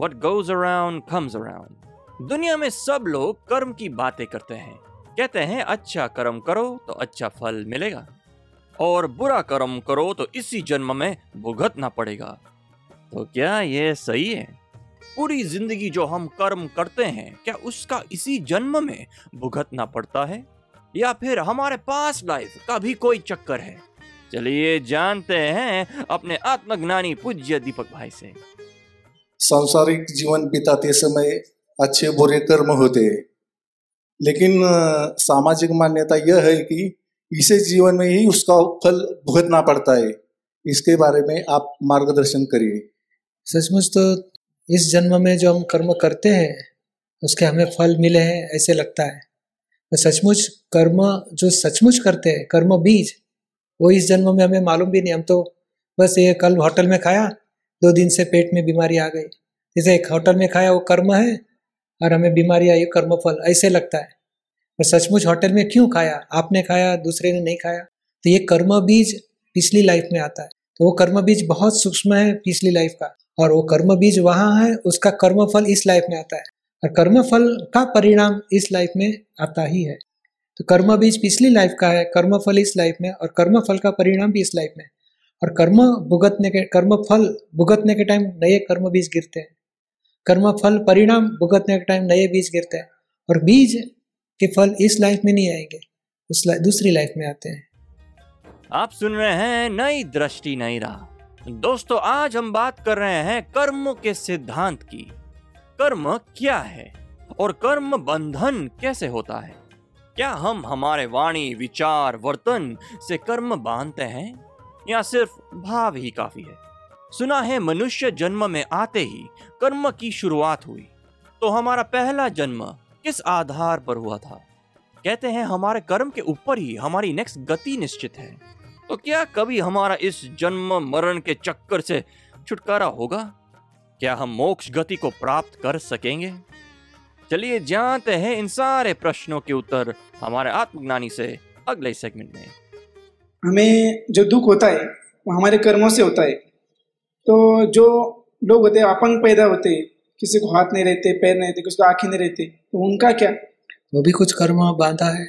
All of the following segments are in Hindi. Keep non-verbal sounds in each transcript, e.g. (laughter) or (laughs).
what goes around comes around दुनिया में सब लोग कर्म की बातें करते हैं। कहते हैं अच्छा कर्म करो तो अच्छा फल मिलेगा और बुरा कर्म करो तो इसी जन्म में भुगतना पड़ेगा। तो क्या ये सही है? पूरी ज़िंदगी जो हम कर्म करते हैं, क्या उसका इसी जन्म में भुगतना पड़ता है? या फिर हमारे पास लाइफ का भी कोई चक्कर है? चलिए जानते हैं अपने आत्मज्ञानी पूज्य दीपक भाई से। सांसारिक जीवन बिताते समय अच्छे बुरे कर्म होते हैं। लेकिन सामाजिक मान्यता यह है कि इसे जीवन में ही उसका फल भुगतना पड़ता है। इसके बारे में आप मार्गदर्शन करिए। सचमुच तो इस जन्म में जो हम कर्म करते हैं, उसके हमें फल मिले हैं, ऐसे लगता है। तो सचमुच कर्म, जो सचमुच करते हैं, कर्म बीज, वो इस जन्म में हमें मालूम भी नहीं। हम तो बस ये कल होटल में खाया दो दिन से पेट में बीमारी आ गई। जैसे एक होटल में खाया वो कर्म है और हमें बीमारी आई कर्म फल ऐसे लगता है। और सचमुच होटल में क्यों खाया? आपने खाया, दूसरे ने नहीं खाया? तो ये कर्म बीज पिछली लाइफ में आता है। तो वो कर्म बीज बहुत सूक्ष्म है पिछली लाइफ का। और वो कर्म बीज वहाँ है, उसका कर्म फल इस लाइफ में आता है। और कर्म फल का परिणाम इस लाइफ में आता ही है। तो कर्म बीज पिछली लाइफ का है कर्म फल इस लाइफ में और कर्म फल का परिणाम भी इस लाइफ में। और कर्म भुगतने के, कर्म फल भुगतने के टाइम नए कर्म बीज गिरते हैं। कर्म फल परिणाम भुगतने के टाइम नए बीज गिरते हैं। और बीज के फल इस लाइफ में नहीं आएँगे, उस ला- दूसरी लाइफ में आते हैं। आप सुन रहे हैं नई दृष्टि, नई राह। दोस्तों, आज हम बात कर रहे हैं कर्म के सिद्धांत की। कर्म क्या है और कर्म बंधन कैसे होता है? क्या हम हमारे वाणी, विचार, वर्तन से कर्म बांधते हैं? या सिर्फ़ भाव ही काफ़ी है। सुना है मनुष्य जन्म में आते ही कर्म की शुरुआत हुई। तो हमारा पहला जन्म किस आधार पर हुआ था? कहते हैं हमारे कर्म के ऊपर ही हमारी नेक्स्ट गति निश्चित है। तो क्या कभी हमारा इस जन्म मरण के चक्कर से छुटकारा होगा? क्या हम मोक्ष गति को प्राप्त कर सकेंगे? चलिए जानते हैं इन सारे प्रश्नों के उत्तर हमारे आत्मज्ञानी से अगले सेगमेंट में। हमें जो दुख होता है, वो हमारे कर्मों से होता है। तो जो लोग होते हैं अपंग पैदा होते हैं, किसी को हाथ नहीं रहते, पैर नहीं रहते, किसी को आँखें नहीं रहते तो उनका क्या? वो भी कुछ कर्म बांधा है।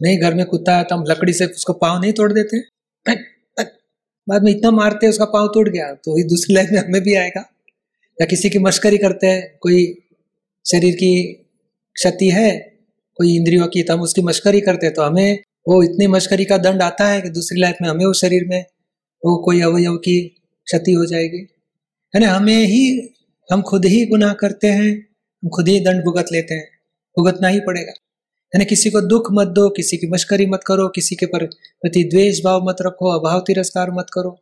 नहीं, घर में कुत्ता है तो हम लकड़ी से उसको पाँव नहीं तोड़ देते। बाद में इतना मारते उसका पाँव टूट गया तो वही दूसरी लाइफ में हमें भी आएगा। या किसी की मश्करी करते हैं, कोई शरीर की क्षति है, कोई इंद्रियों की तो हम उसकी मश्करी करते हैं तो हमें वो इतनी मश्करी का दंड आता है कि दूसरी लाइफ में हमें उस शरीर में वो कोई अवयव की क्षति हो जाएगी। है ना हमें ही, हम खुद ही गुनाह करते हैं, हम खुद ही दंड भुगत लेते हैं, भुगतना ही पड़ेगा। यानी किसी को दुख मत दो, किसी की मश्करी मत करो, किसी के पर प्रति द्वेष भाव मत रखो, अभाव तिरस्कार मत करो।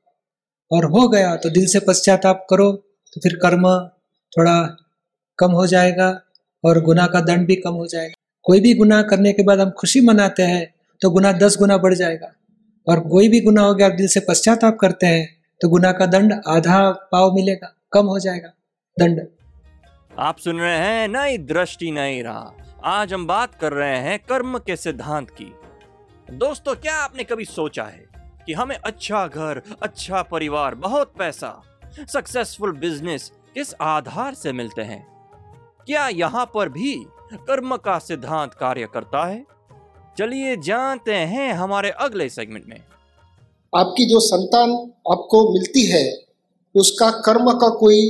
और हो गया तो दिल से पश्चाताप करो तो फिर कर्म थोड़ा कम हो जाएगा और गुनाह का दंड भी कम हो जाएगा। कोई भी गुनाह करने के बाद हम खुशी मनाते हैं तो गुना दस गुना बढ़ जाएगा। और कोई भी गुना हो गया आप दिल से पश्चाताप करते हैं तो गुना का दंड आधा पाव मिलेगा, कम हो जाएगा, दंड। आप सुन रहे हैं नई दृष्टि, नई राह। आज हम बात कर रहे हैं कर्म के सिद्धांत की। दोस्तों, क्या आपने कभी सोचा है कि हमें अच्छा घर अच्छा परिवार, बहुत पैसा सक्सेसफुल बिज़नेस किस आधार से मिलते हैं? क्या यहाँ पर भी कर्म का सिद्धांत कार्य करता है? चलिए जानते हैं हमारे अगले सेगमेंट में। आपकी जो संतान आपको मिलती है उसका कर्म का कोई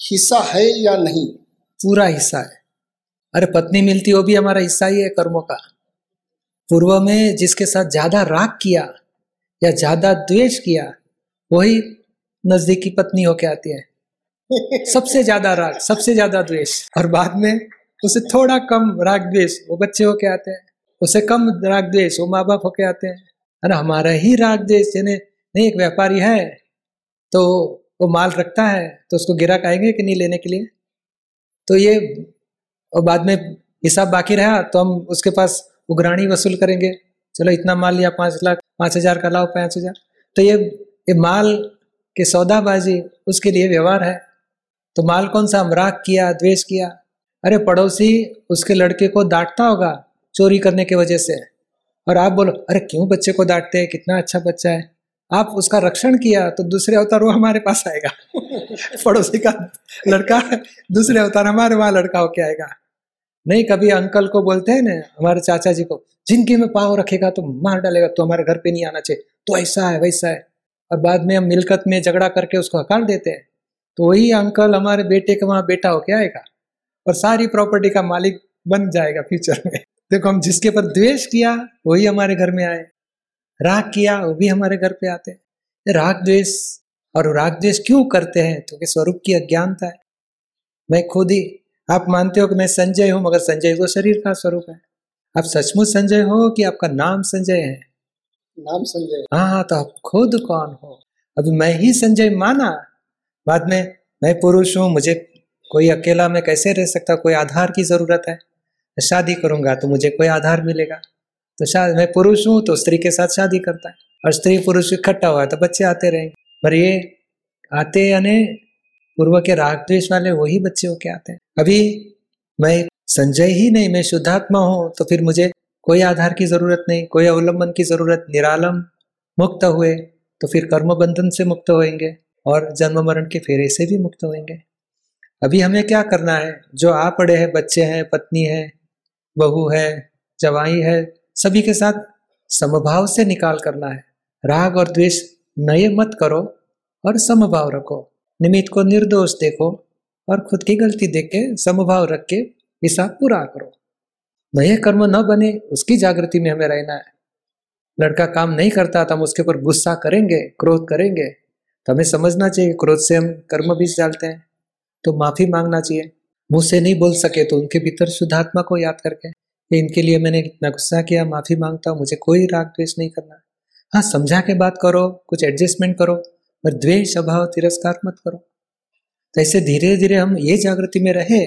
हिस्सा है या नहीं? पूरा हिस्सा है। अरे पत्नी मिलती वो भी हमारा हिस्सा ही है कर्मों का। पूर्व में जिसके साथ ज़्यादा राग किया या ज़्यादा द्वेष किया वही नजदीकी पत्नी होके आती है। (laughs) सबसे ज़्यादा राग सबसे ज़्यादा द्वेष। और बाद में उसे थोड़ा कम राग द्वेष वो बच्चे होके आते हैं। उसे कम राग द्वेष, वो माँ बाप होके आते हैं। है ना? हमारा ही राग द्वेष, यानी नहीं, एक व्यापारी है तो वो माल रखता है तो उसको गिराक आएँगे कि नहीं लेने के लिए? तो ये, और बाद में हिसाब बाकी रहा तो हम उसके पास उगराणी वसूल करेंगे। चलो, इतना माल लिया, पाँच लाख, पाँच हज़ार का लाओ, पाँच हज़ार। तो ये ये माल के सौदाबाजी, उसके लिए व्यवहार है। तो माल कौन सा? हम राग किया, द्वेष किया। अरे, पड़ोसी उसके लड़के को डांटता होगा चोरी करने की वजह से। और आप बोलो, अरे, क्यों बच्चे को डांटते हैं? कितना अच्छा बच्चा है। आप उसका रक्षण किया तो दूसरे अवतार वो हमारे पास आएगा। (laughs) पड़ोसी का लड़का, दूसरे अवतार हमारे वहाँ लड़का होके आएगा। नहीं, कभी अंकल को बोलते हैं ना, हमारे चाचा जी को जिनकी में पाव रखेगा तो मार डालेगा तो हमारे घर पे नहीं आना चाहिए। तो ऐसा है, वैसा है। और बाद में हम मिलकत में झगड़ा करके उसको हकार देते हैं। तो वही अंकल हमारे बेटे के वहाँ बेटा होके आएगा। और सारी प्रॉपर्टी का मालिक बन जाएगा फ्यूचर में। देखो हम जिसके पर द्वेष किया वही हमारे घर में आए। राग किया वो भी हमारे घर पे आते। हैं राग द्वेष और राग द्वेष क्यों करते हैं? तो कि स्वरूप की अज्ञानता है। मैं खुद ही आप मानते हो कि मैं संजय हूँ मगर संजय तो शरीर का स्वरूप है। आप सचमुच संजय हो कि आपका नाम संजय है? नाम संजय। हाँ हाँ तो आप खुद कौन हो? अभी मैं ही संजय माना। बाद में मैं पुरुष हूँ मुझे कोई अकेला मैं कैसे रह सकता? कोई आधार की ज़रूरत है? शादी करूँगा तो मुझे कोई आधार मिलेगा। तो शायद मैं पुरुष हूँ तो स्त्री के साथ शादी करता है। और स्त्री पुरुष इकट्ठा हुआ तो बच्चे आते रहेंगे पर ये आते यानी पूर्व के राग द्वेष वाले वही बच्चे होके आते हैं। अभी मैं संजय ही नहीं, मैं शुद्धात्मा हूँ तो फिर मुझे कोई आधार की ज़रूरत नहीं, कोई अवलंबन की ज़रूरत, निरालम मुक्त हुए तो फिर कर्म बंधन से मुक्त होएँगे और जन्म मरण के फेरे से भी मुक्त होएँगे। अभी हमें क्या करना है? जो आ पड़े हैं, बच्चे हैं, पत्नी है बहू है, जवाई है, सभी के साथ समभाव से निकाल करना है। राग और द्वेष नए मत करो और समभाव रखो। निमित्त को निर्दोष देखो और खुद की गलती देख के समभाव रख के हिसाब पूरा करो। नए कर्म न बने, उसकी जागृति में हमें रहना है। लड़का काम नहीं करता तो हम उसके ऊपर गुस्सा करेंगे, क्रोध करेंगे। तो हमें समझना चाहिए क्रोध से हम कर्म भी डालते हैं। तो माफ़ी मांगना चाहिए। मुँह से नहीं बोल सके तो उनके भीतर शुद्धात्मा को याद करके। इनके लिए मैंने इतना गुस्सा किया, माफ़ी माँगता हूँ, मुझे कोई राग द्वेष नहीं करना। हाँ समझा के बात करो, कुछ एडजस्टमेंट करो और द्वेष, अभाव, तिरस्कार मत करो। तो ऐसे धीरे धीरे हम ये जागृति में रहे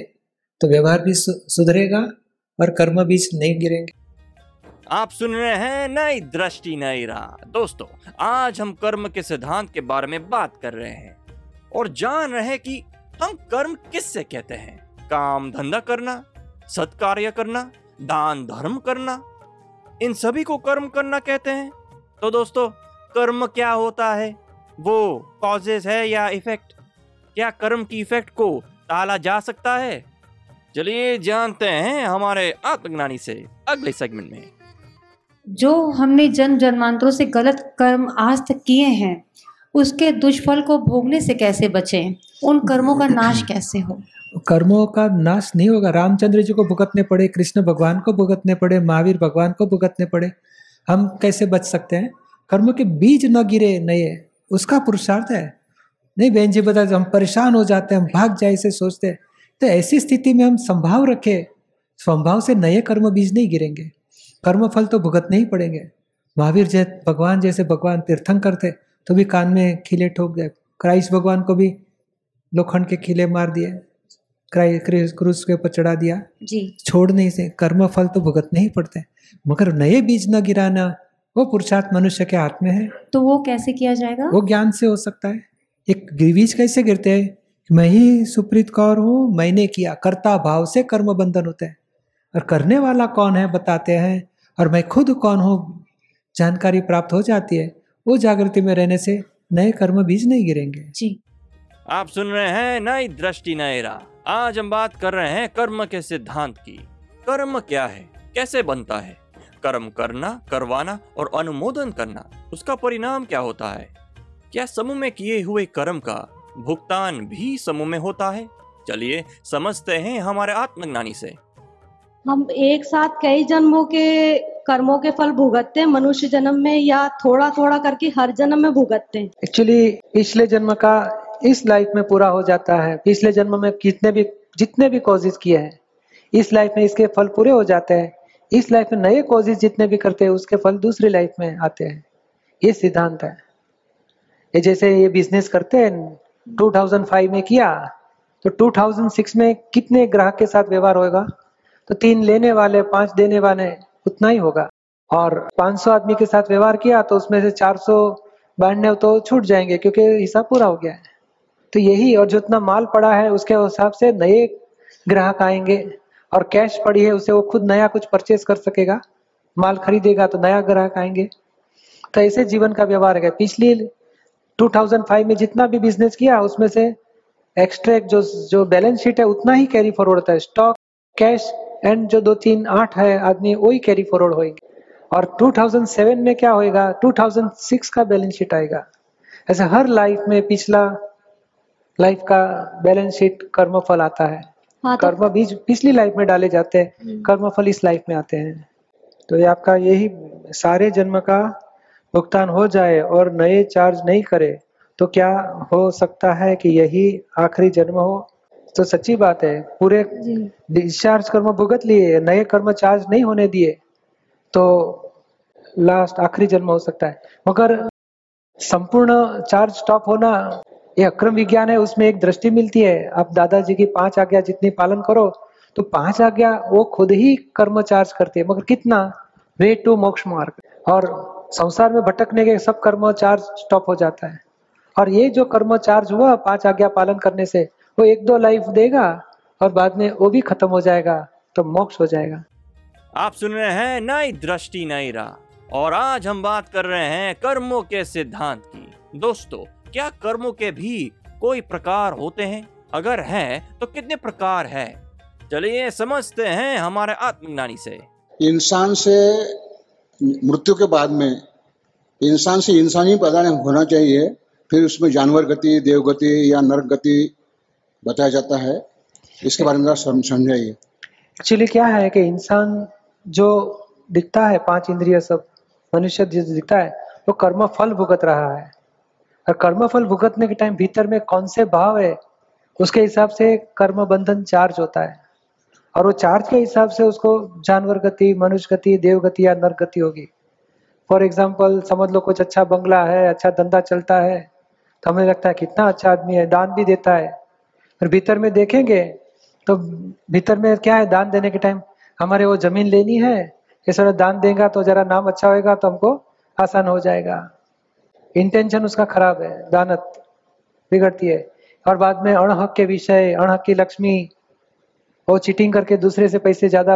तो व्यवहार भी सुधरेगा और कर्म बीज नहीं गिरेंगे। आप सुन रहे हैं नई दृष्टि, नई राह। दोस्तों, आज हम कर्म के सिद्धांत के बारे में बात कर रहे हैं और जान रहे हैं कि हम कर्म किससे कहते हैं। काम धंधा करना, सत्कार्य करना, दान धर्म करना, इन सभी को कर्म करना कहते हैं। तो दोस्तों, कर्म क्या होता है? वो कॉजेज है या इफ़ेक्ट क्या कर्म की इफ़ेक्ट को टाला जा सकता है? चलिए जानते हैं हमारे आत्मज्ञानी से अगले सेगमेंट में। जो हमने जन्म जन्मांतरों से गलत कर्म आज तक किए हैं, उसके दुष्फल को भोगने से कैसे बचें? उन कर्मों का नाश कैसे हो? कर्मों का नाश नहीं होगा। रामचंद्र जी को भुगतने पड़े, कृष्ण भगवान को भुगतने पड़े, महावीर भगवान को भुगतने पड़े। हम कैसे बच सकते हैं? कर्मों के बीज न गिरे, नए। उसका पुरुषार्थ है। नहीं बहन जी बता हम परेशान हो जाते हैं, हम भाग जाए से सोचते हैं। तो ऐसी स्थिति में हम संभाव रखे। संभाव से नए कर्म बीज नहीं गिरेंगे। कर्म फल तो भुगतने ही पड़ेंगे। महावीर जैसे भगवान जैसे भगवान तीर्थंकर थे तो भी कान में खिले ठोक गए। क्राइस्ट भगवान को भी लोखंड के खिले मार दिए। क्रूज के ऊपर चढ़ा दिया। जी। छोड़ नहीं से कर्म फल तो भुगतने ही पड़ते मगर नए बीज न गिराना वो पुरुषार्थ मनुष्य के हाथ में है। तो वो कैसे किया जाएगा? वो ज्ञान से हो सकता है। एक बीज कैसे गिरते हैं? मैं ही सुप्रीत कौर हूँ मैंने किया। कर्ता भाव से कर्म बंधन होते हैं। और करने वाला कौन है बताते हैं। और मैं खुद कौन हूँ? जानकारी प्राप्त हो जाती है। वो जागृति में रहने से नए कर्म बीज नहीं गिरेंगे। जी। आप सुन रहे हैं नई दृष्टि नई राह। आज हम बात कर रहे हैं कर्म के सिद्धांत की। कर्म क्या है? कैसे बनता है? कर्म करना करवाना और अनुमोदन करना उसका परिणाम क्या होता है? क्या समूह में किए हुए कर्म का भुगतान भी समूह में होता है? चलिए समझते हैं हमारे आत्मज्ञानी से। हम एक साथ कई जन्मों के कर्मों के फल भुगतते हैं। मनुष्य जन्म में या थोड़ा थोड़ा करके हर जन्म में भुगतते हैं। एक्चुअली पिछले जन्म का इस लाइफ में पूरा हो जाता है। पिछले जन्म में कितने भी, जितने भी कॉजेज किए हैं, इस लाइफ में इसके फल पूरे हो जाते हैं। इस लाइफ में नए कॉजेज जितने भी करते हैं, उसके फल दूसरी लाइफ में आते हैं। ये सिद्धांत है। ये जैसे ये बिज़नेस करते हैं 2005 में किया तो 2006 में कितने ग्राहक के साथ व्यवहार होगा तो तीन लेने वाले, पाँच देने वाले, उतना ही होगा। और 500 आदमी के साथ व्यवहार किया तो उसमें से 400 बांटने तो छूट जाएँगे, क्योंकि हिसाब पूरा हो गया है। तो यही, और जितना माल पड़ा है, उसके हिसाब से नए ग्राहक आएँगे, और कैश पड़ी है, उसे वो खुद नया कुछ परचेस कर सकेगा, माल खरीदेगा तो नया ग्राहक आएँगे। तो ऐसे जीवन का व्यवहार है। पिछली 2005 में जितना भी बिज़नेस किया, उसमें से एक्सट्रैक्ट जो जो बैलेंस शीट है, उतना ही कैरी फॉरवर्ड होता है। स्टॉक कैश एंड जो दो तीन आठ है आदमी, वही कैरी फॉरवर्ड होएँगे। और 2007 में क्या होएगा? 2006 का बैलेंस शीट आएगा। ऐसे हर लाइफ में पिछला लाइफ का बैलेंस शीट कर्मफल आता है। हाँ तो कर्म बीज पिछली लाइफ में डाले जाते हैं कर्मफल इस लाइफ में आते हैं। तो ये आपका यही सारे जन्म का भुगतान हो जाए और नए चार्ज नहीं करे तो क्या हो सकता है कि यही आखिरी जन्म हो? तो सच्ची बात है पूरे डिस्चार्ज कर्म भुगत लिए नए कर्म चार्ज नहीं होने दिए तो लास्ट आखिरी जन्म हो सकता है। मगर संपूर्ण चार्ज स्टॉप होना ये अक्रम विज्ञान है, उसमें एक दृष्टि मिलती है। आप दादाजी की पाँच आज्ञा जितनी पालन करो तो पाँच आज्ञा वो खुद ही कर्म चार्ज करती है। मगर कितना? वे टू मोक्ष मार्ग। और संसार में भटकने के सब कर्म चार्ज स्टॉप हो जाता है। और ये जो कर्म चार्ज हुआ, पाँच आज्ञा पालन करने से, वो एक दो लाइफ देगा और बाद में वो भी खत्म हो जाएगा तो मोक्ष हो जाएगा। आप सुन रहे हैं नई दृष्टि, नई राह। और आज हम बात कर रहे हैं कर्मों के सिद्धांत की। दोस्तों क्या कर्मों के भी कोई प्रकार होते हैं? अगर है तो कितने प्रकार है? चलिए समझते हैं हमारे आत्मज्ञानी से। इंसान से मृत्यु के बाद में इंसान से इंसान ही पैदा होना चाहिए फिर उसमें जानवर गति देव गति या नरक गति बताया जाता है। इसके बारे में समझाइए। एक्चुअली क्या है कि इंसान जो दिखता है पाँच इंद्रिय सब मनुष्य जो दिखता है वो कर्म फल भुगत रहा है। और कर्म फल भुगतने के टाइम भीतर में कौन से भाव है, उसके हिसाब से कर्म बंधन चार्ज होता है। और वो चार्ज के हिसाब से उसको जानवर गति, मनुष्य गति, देव गति या नर गति होगी। फॉर एग्ज़ाम्पल समझ लो कुछ अच्छा बंगला है अच्छा धंधा चलता है तो हमें लगता है कितना अच्छा आदमी है, दान भी देता है। और भीतर में देखेंगे तो भीतर में क्या है दान देने के टाइम हमारे वो ज़मीन लेनी है सारा दान देगा तो जरा नाम अच्छा होगा तो हमको आसान हो जाएगा। इंटेंशन उसका खराब है, दानत बिगड़ती है। और बाद में अणहक के विषय, अणहक की लक्ष्मी, वो चीटिंग करके दूसरे से पैसे ज़्यादा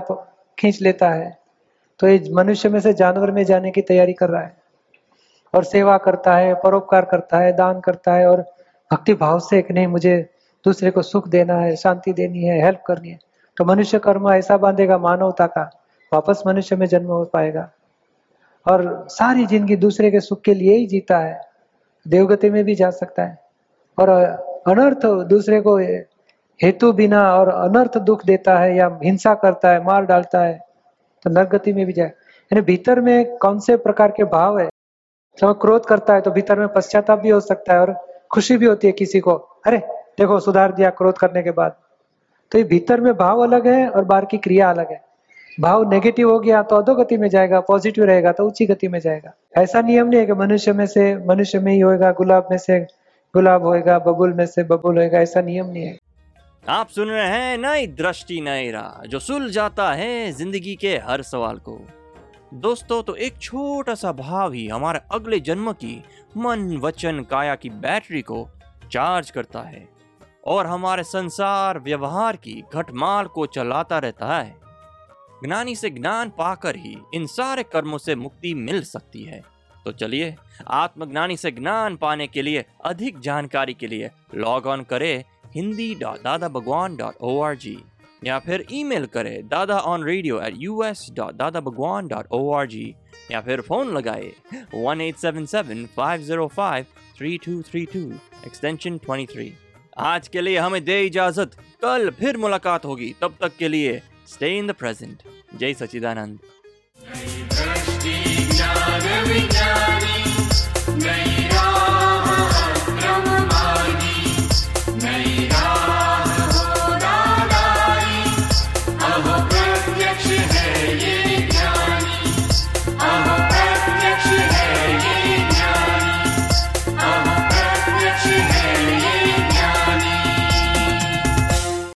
खींच लेता है। तो ये मनुष्य में से जानवर में जाने की तैयारी कर रहा है। और सेवा करता है, परोपकार करता है, दान करता है और भक्ति भाव से कि नहीं, मुझे दूसरे को सुख देना है, शांति देनी है हेल्प करनी है। तो मनुष्य कर्म ऐसा बांधेगा मानवता का, वापस मनुष्य में जन्म हो पाएगा। और सारी ज़िंदगी दूसरे के सुख के लिए ही जीता है। देवगति में भी जा सकता है। और अनर्थ दूसरे को हेतु बिना और अनर्थ दुख देता है या हिंसा करता है, मार डालता है तो नरगति में भी जाए। यानी भीतर में कौन से प्रकार के भाव है? जब क्रोध करता है तो भीतर में पश्चाताप भी हो सकता है और खुशी भी होती है किसी को। अरे, देखो, सुधार दिया क्रोध करने के बाद। तो ये भीतर में भाव अलग है और बाहर की क्रिया अलग है। भाव नेगेटिव हो गया तो अधोगति में जाएगा पॉजिटिव रहेगा तो ऊँची गति में जाएगा। ऐसा नियम नहीं है कि मनुष्य में से, मनुष्य में ही होएगा, गुलाब में से गुलाब होएगा, बबुल में से बबुल होएगा, ऐसा नियम नहीं है। आप सुन रहे हैं नई दृष्टि, नई राह, जो सुलझाता है ज़िंदगी के हर सवाल को। दोस्तों तो एक छोटा सा भाव ही हमारे अगले जन्म की मन, वचन, काया की बैटरी को चार्ज करता है और हमारे संसार व्यवहार की घटमाल को चलाता रहता है। ज्ञानी से ज्ञान पाकर ही इन सारे कर्मों से मुक्ति मिल सकती है। तो चलिए, आत्मज्ञानी से ज्ञान पाने के लिए, अधिक जानकारी के लिए लॉग ऑन करें Hindi dot Dada Bhagwan dot O R G या फिर ईमेल करें Dada on radio at U S dot Dada Bhagwan dot O R G या फिर फ़ोन लगाए one eight seven seven five zero five three two three two extension twenty three आज के लिए हमें दे इजाज़त। कल फिर मुलाकात होगी। तब तक के लिए स्टे इन द प्रेजेंट जय सचिदानंद दृष्टि ज्ञान विज्ञान